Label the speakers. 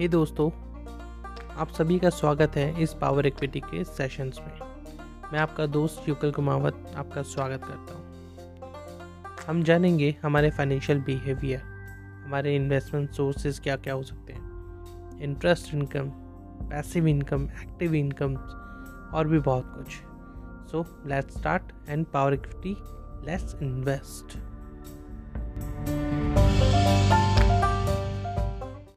Speaker 1: हे दोस्तों, आप सभी का स्वागत है इस पावर इक्विटी के सेशंस में। मैं आपका दोस्त युकल कुमावत आपका स्वागत करता हूँ। हम जानेंगे हमारे फाइनेंशियल बिहेवियर हमारे इन्वेस्टमेंट सोर्सेज क्या क्या हो सकते हैं। Interest income passive income active income और भी बहुत कुछ। So let's start and power equity let's invest